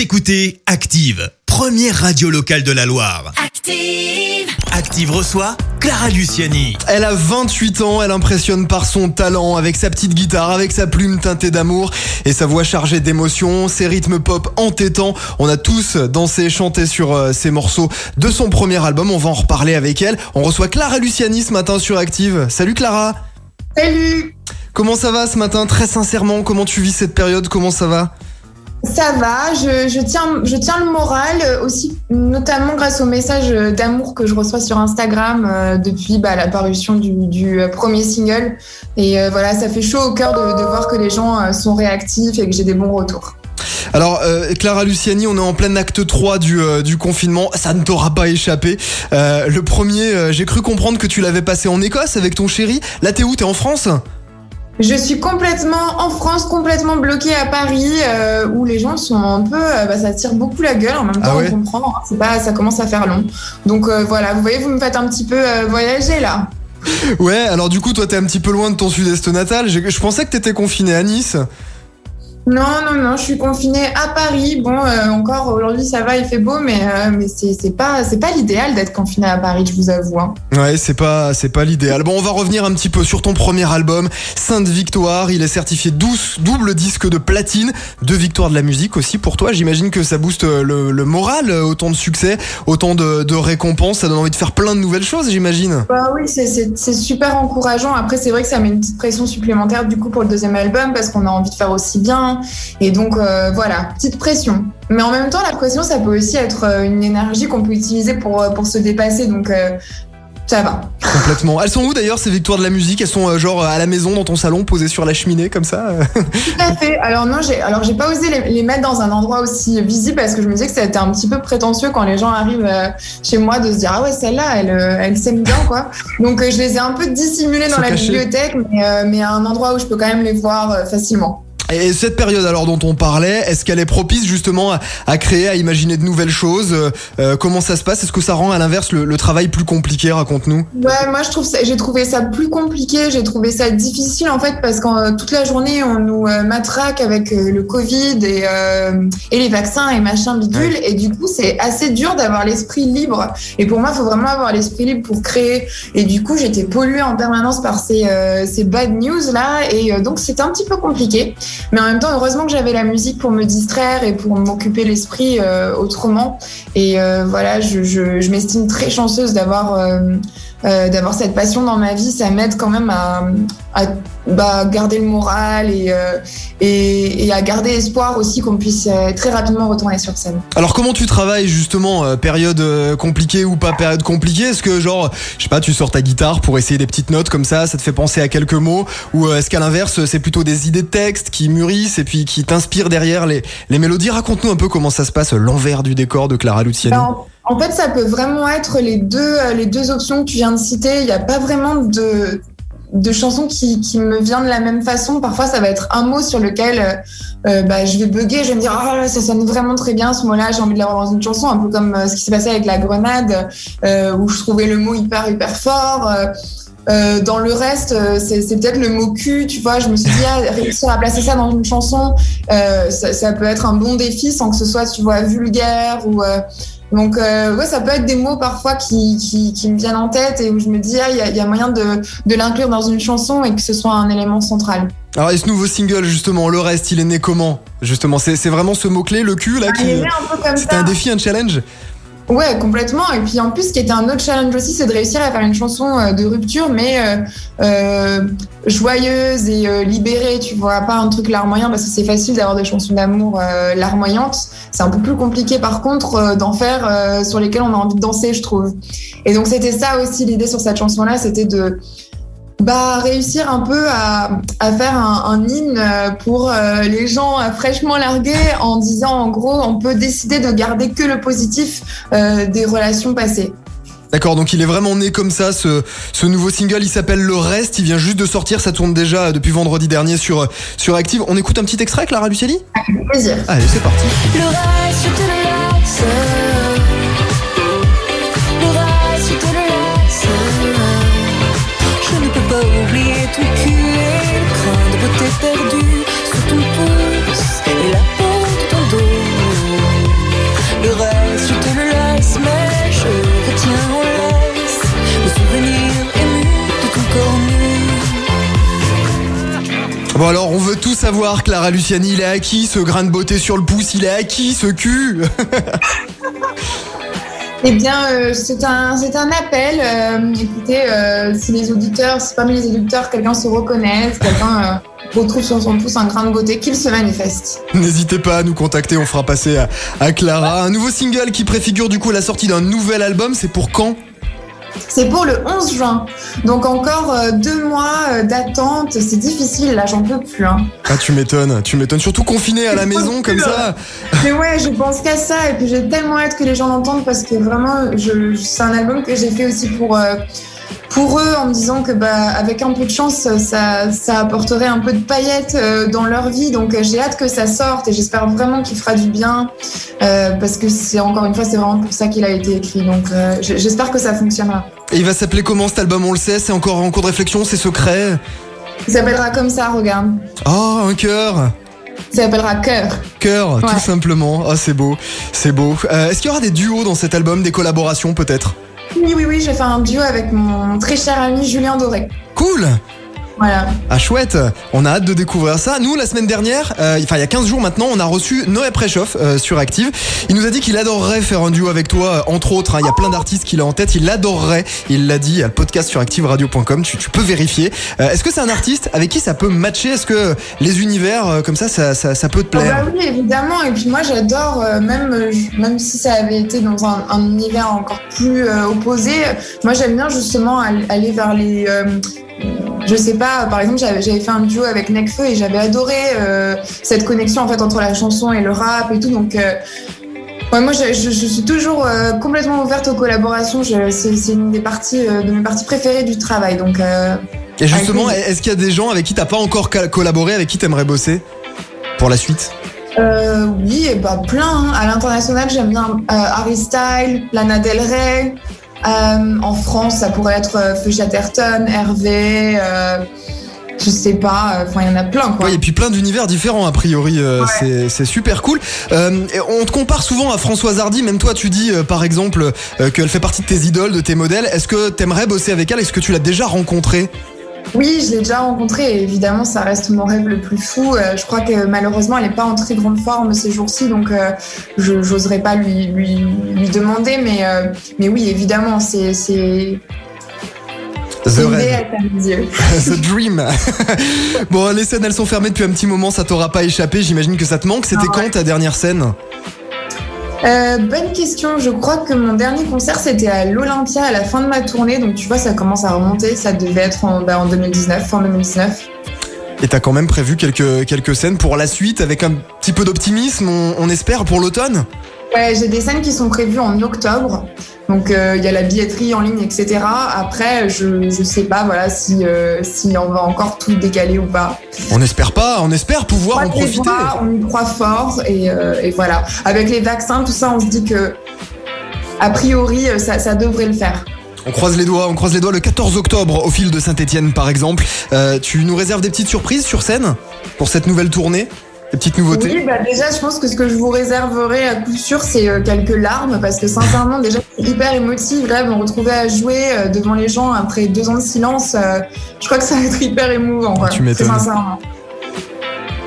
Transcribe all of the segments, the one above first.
Vous écoutez Active, première radio locale de la Loire. Active. Active reçoit Clara Luciani. Elle a 28 ans, elle impressionne par son talent, avec sa petite guitare, avec sa plume teintée d'amour et sa voix chargée d'émotions, ses rythmes pop entêtants. On a tous dansé et chanté sur euh, ces morceaux de son premier album, on va en reparler avec elle. On reçoit Clara Luciani ce matin sur Active. Salut Clara Salut Comment ça va ce matin? Très sincèrement, comment tu vis cette période? Comment ça va? Ça va, je, tiens, le moral euh, aussi, notamment grâce aux messages d'amour que je reçois sur Instagram euh, depuis bah, la parution du, euh, premier single. Et euh, voilà, ça fait chaud au cœur de, voir que les gens euh, sont réactifs et que j'ai des bons retours. Alors euh, Clara Luciani, on est en plein acte 3 du, euh, confinement, ça ne t'aura pas échappé. Euh, le premier, euh, j'ai cru comprendre que tu l'avais passé en Écosse avec ton chéri. Là t'es où? T'es en France? Je suis complètement en France, complètement bloquée à Paris, euh, où les gens sont un peu, euh, bah, ça tire beaucoup la gueule. En même temps, Ah ouais on comprend, hein, c'est pas, ça commence à faire long. Donc euh, voilà, vous voyez, vous me faites un petit peu voyager là. Ouais, alors du coup toi t'es un petit peu loin de ton sud-est natal. J'ai- Je pensais que t'étais confiné à Nice. Non, non, non, je suis confinée à Paris. Bon, euh, encore aujourd'hui ça va, il fait beau, mais, euh, mais c'est pas, pas l'idéal d'être confinée à Paris, je vous avoue. hein. Ouais, c'est pas, pas l'idéal. Bon, on va revenir un petit peu sur ton premier album, Sainte Victoire. Il est certifié 12, double disque de platine, deux victoires de la musique aussi pour toi. J'imagine que ça booste le, le moral, autant de succès, autant de, de récompenses. Ça donne envie de faire plein de nouvelles choses, j'imagine. Bah oui, c'est- super encourageant. Après, c'est vrai que ça met une petite pression supplémentaire du coup pour le deuxième album parce qu'on a envie de faire aussi bien. Et donc euh, voilà, petite pression. Mais en même temps, la pression, ça peut aussi être euh, une énergie qu'on peut utiliser pour, euh, pour se dépasser. Donc euh, ça va. Complètement. Elles sont où d'ailleurs ces victoires de la musique? Elles sont euh, genre à la maison, dans ton salon, posées sur la cheminée comme ça? Tout à fait. Alors non, j'ai alors j'ai pas osé les, les mettre dans un endroit aussi visible parce que je me disais que ça a été un petit peu prétentieux quand les gens arrivent euh, chez moi de se dire ah ouais celle-là elle elle s'aime bien quoi. Donc euh, je les ai un peu dissimulés dans la cachés. bibliothèque mais, mais à un endroit où je peux quand même les voir facilement. Et cette période alors dont on parlait, est-ce qu'elle est propice justement à, à créer, à imaginer de nouvelles choses Euh, euh, Comment ça se passe? Est-ce que ça rend à l'inverse le, le travail plus compliqué? Raconte-nous. Ouais, moi je trouve j'ai trouvé ça plus compliqué, j'ai trouvé ça difficile en fait parce que toute la journée on nous euh, matraque avec euh, le Covid et, euh, et les vaccins et machin bidule. Et du coup c'est assez dur d'avoir l'esprit libre. Et pour moi il faut vraiment avoir l'esprit libre pour créer. Et du coup j'étais polluée en permanence par ces, euh, ces bad news là et euh, donc c'était un petit peu compliqué mais en même temps heureusement que j'avais la musique pour me distraire et pour m'occuper l'esprit euh, autrement. Et euh, voilà je, je, je m'estime très chanceuse d'avoir euh, d'avoir cette passion dans ma vie, ça m'aide quand même à, à bah, garder le moral et, euh, et, et à garder espoir aussi qu'on puisse euh, très rapidement retourner sur scène. Alors comment tu travailles justement euh, période compliquée ou pas période compliquée? Est-ce que genre je sais pas tu sors ta guitare pour essayer des petites notes comme ça, ça te fait penser à quelques mots? Ou est-ce qu'à l'inverse c'est plutôt des idées de texte qui mûrissent et puis qui t'inspirent derrière les, les mélodies? Raconte-nous un peu comment ça se passe l'envers du décor de Clara Luciani. Alors, en fait, ça peut vraiment être les deux, euh, les deux options que tu viens de citer. Il n'y a pas vraiment de, de chansons qui, qui me vient de la même façon. Parfois, ça va être un mot sur lequel euh, euh, bah, je vais bugger, je vais me dire là, ça sonne vraiment très bien ce mot-là, j'ai envie de l'avoir dans une chanson, un peu comme ce qui s'est passé avec la grenade, où je trouvais le mot hyper hyper fort. Dans le reste, c'est peut-être le mot cul, tu vois. Je me suis dit, ah, réussir à placer ça dans une chanson, ça, ça peut être un bon défi sans que ce soit, tu vois, vulgaire ou. Donc, euh, ouais, ça peut être des mots parfois qui, qui, qui me viennent en tête et où je me dis, ah, il y, a- il y a moyen de, de l'inclure dans une chanson et que ce soit un élément central. Alors et ce nouveau single justement, le reste il est né comment? Justement c'est c'est vraiment ce mot-clé, le cul là Ah, il qui... est né un peu comme C'était ça. un défi, un challenge? Ouais, complètement. Et puis en plus, ce qui était un autre challenge aussi, c'est de réussir à faire une chanson euh, de rupture, mais euh, euh, joyeuse et euh, libérée, tu vois, pas un truc larmoyant, parce que c'est facile d'avoir des chansons d'amour larmoyantes. C'est un peu plus compliqué, par contre, d'en faire sur lesquelles on a envie de danser, je trouve. Et donc c'était ça aussi l'idée sur cette chanson-là, c'était de bah, réussir un peu à, à faire un, un hymne euh, pour euh, les gens euh, fraîchement largués en disant en gros on peut décider de garder que le positif euh, des relations passées. D'accord, donc il est vraiment né comme ça, ce, ce nouveau single, il s'appelle Le Reste, il vient juste de sortir, ça tourne déjà depuis vendredi dernier sur, sur Active. On écoute un petit extrait, Clara Luciani Avec plaisir. Allez, c'est parti. Le reste, je te laisse. succulent, le grain de beauté perdu sous ton pouce et la peau de ton dos. Le reste, je te le laisse, mais je retiens en laisse le souvenir ému de ton corps nu. Bon alors on veut tout savoir Clara Luciani, il est acquis ce grain de beauté sur le pouce, il est acquis ce cul Eh bien, euh, c'est un, un appel. Euh, écoutez, euh, si les auditeurs, si parmi les auditeurs, quelqu'un se reconnaît, quelqu'un retrouve sur son pouce un grain de beauté, qu'il se manifeste. N'hésitez pas à nous contacter, on fera passer à Clara. Un nouveau single qui préfigure du coup la sortie d'un nouvel album, c'est pour quand? C'est pour le 11 juin. Donc encore euh, deux mois euh, d'attente. C'est difficile, là, j'en peux plus. Hein. Ah tu m'étonnes, tu m'étonnes, surtout confiné à la maison comme ça. Mais ouais, je pense qu'à ça. Et puis j'ai tellement hâte que les gens l'entendent parce que vraiment, je, c'est un album que j'ai fait aussi pour, euh, pour eux en me disant que bah, avec un peu de chance, ça, ça apporterait un peu de paillettes euh, dans leur vie. Donc euh, j'ai hâte que ça sorte et j'espère vraiment qu'il fera du bien euh, parce que c'est encore une fois, c'est vraiment pour ça qu'il a été écrit. Donc euh, j'espère que ça fonctionnera. Et il va s'appeler comment cet album, on le sait, c'est encore en cours de réflexion, c'est secret? Il s'appellera comme ça, regarde. Oh, un cœur Il s'appellera Cœur. Cœur, Ouais. tout simplement. Ah, c'est beau, c'est beau. Euh, Est-ce qu'il y aura des duos dans cet album, des collaborations peut-être? Oui, oui, oui, j'ai fait un duo avec mon très cher ami Julien Doré. Cool Voilà. Ah chouette, on a hâte de découvrir ça. Nous, la semaine dernière, euh, enfin il y a 15 jours maintenant, on a reçu Noé Préchoff euh, sur Active. Il nous a dit qu'il adorerait faire un duo avec toi, euh, entre autres. hein. Il y a plein d'artistes qu'il a en tête, il l'adorerait. Il l'a dit, y a le podcast sur activeradio.com, tu, tu peux vérifier. Euh, Est-ce que c'est un artiste avec qui ça peut matcher? Est-ce que les univers euh, comme ça, ça, ça, ça peut te Ah plaire bah oui, évidemment. Et puis moi, j'adore, euh, même, euh, si ça avait été dans un, un univers encore plus euh, opposé, euh, moi j'aime bien justement al- aller vers les. Je sais pas, par exemple, j'avais fait un duo avec Necfeu et j'avais adoré euh, cette connexion en fait entre la chanson et le rap et tout. Donc, euh, ouais, moi je, je- je suis toujours euh, complètement ouverte aux collaborations. C'est une des parties de mes parties préférées du travail. Donc, Et justement, avec est-ce qu'il y a des gens avec qui t'as pas encore collaboré, avec qui t'aimerais bosser pour la suite? Oui, et bah plein. hein. À l'international, j'aime bien Harry Style, Lana Del Rey. Euh, en France, ça pourrait être Feu Chatterton, Hervé. euh, je sais pas. euh, Enfin, il y en a plein, quoi. Oui, et puis plein d'univers différents a priori, euh, c'est- c'est super cool. On te compare souvent à Françoise Hardy, même toi tu dis par exemple qu'elle fait partie de tes idoles, de tes modèles. Est-ce que t'aimerais bosser avec elle? Est-ce que tu l'as déjà rencontrée? Oui, je l'ai déjà rencontrée et évidemment, ça reste mon rêve le plus fou. Euh, je crois que malheureusement, elle n'est pas en très grande forme ces jours-ci, donc euh, je n'oserais pas lui, lui, lui demander. Mais, euh, mais oui, évidemment, c'est The Rêve. The Dream. bon, les scènes elles sont fermées depuis un petit moment, ça t'aura pas échappé. J'imagine que ça te manque. C'était Ah quand ta dernière scène? Euh, bonne question. Je crois que mon dernier concert, c'était à l'Olympia à la fin de ma tournée. Donc, tu vois, ça commence à remonter. Ça devait être en, bah, en 2019, fin 2019. Et t'as quand même prévu quelques quelques scènes pour la suite avec un petit peu d'optimisme. On, on espère pour l'automne? Ouais, j'ai des scènes qui sont prévues en octobre. Donc, euh, il y a la billetterie en ligne, etc. Après, je, je sais pas, voilà, si, euh, si on va encore tout décaler ou pas. On espère pas, on espère pouvoir en Croise les profiter. on y croit fort. Et, euh, et voilà. Avec les vaccins, tout ça, on se dit que, a priori, euh, ça, ça devrait le faire. On croise les doigts, on croise les doigts le 14 octobre au fil de Saint-Etienne par exemple. Euh, tu nous réserves des petites surprises sur scène pour cette nouvelle tournée? Des petites nouveautés Oui, bah déjà, je pense que ce que je vous réserverai à coup sûr, c'est euh, quelques larmes, parce que sincèrement, déjà, c'est hyper émotif. Là, me retrouver à jouer euh, devant les gens après deux ans de silence, euh, je crois que ça va être hyper émouvant. Quoi. Tu m'étonnes. Sincèrement.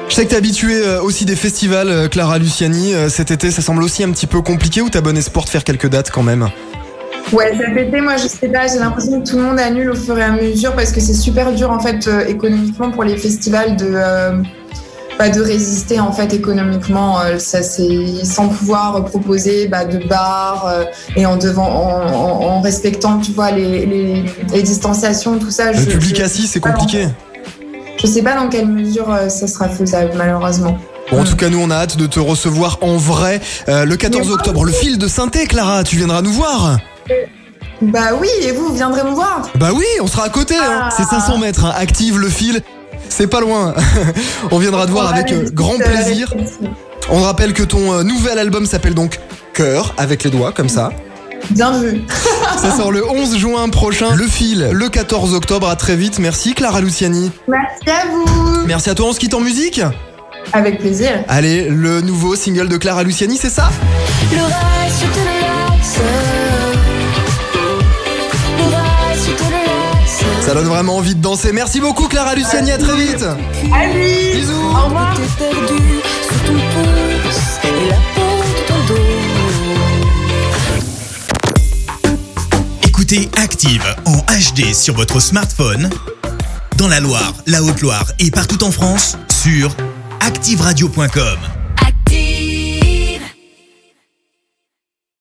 Je sais que t'es habitué euh, aussi des festivals, Clara Luciani. Cet été, ça semble aussi un petit peu compliqué ou t'as bon espoir de faire quelques dates quand même? Ouais, cet été, moi, je sais pas, j'ai l'impression que tout le monde annule au fur et à mesure, parce que c'est super dur, en fait, économiquement pour les festivals de. euh, bah, de résister en fait économiquement euh, ça c'est sans pouvoir proposer bah, de bars euh, et en devant en, en- en respectant tu vois les, les, les distanciations tout ça Le je, public je- assis, c'est compliqué. je sais pas dans quelle mesure euh, ça sera faisable malheureusement Bon, en tout cas, nous, on a hâte de te recevoir en vrai euh, le 14 Mais- octobre. Le fil de synthé, Clara, tu viendras nous voir bah oui et vous vous viendrez me voir Bah oui, on sera à côté, hein. Ah. c'est 500 mètres. hein. Active le fil, c'est pas loin. on viendra te voir avec euh, grand euh, plaisir. On rappelle que ton euh, nouvel album s'appelle donc Cœur, avec les doigts, comme ça. bien vu Ça sort le 11 juin prochain. Le fil, le 14 octobre. À très vite. Merci Clara Luciani. merci à vous Merci à toi. On se quitte en musique. avec plaisir Allez, le nouveau single de Clara Luciani, c'est ça? Le Ça donne vraiment envie de danser. Merci beaucoup Clara Luciani, à très vite. Allez Bisous. Au revoir. Écoutez Active en HD sur votre smartphone, dans la Loire, la Haute-Loire et partout en France, sur activeradio.com.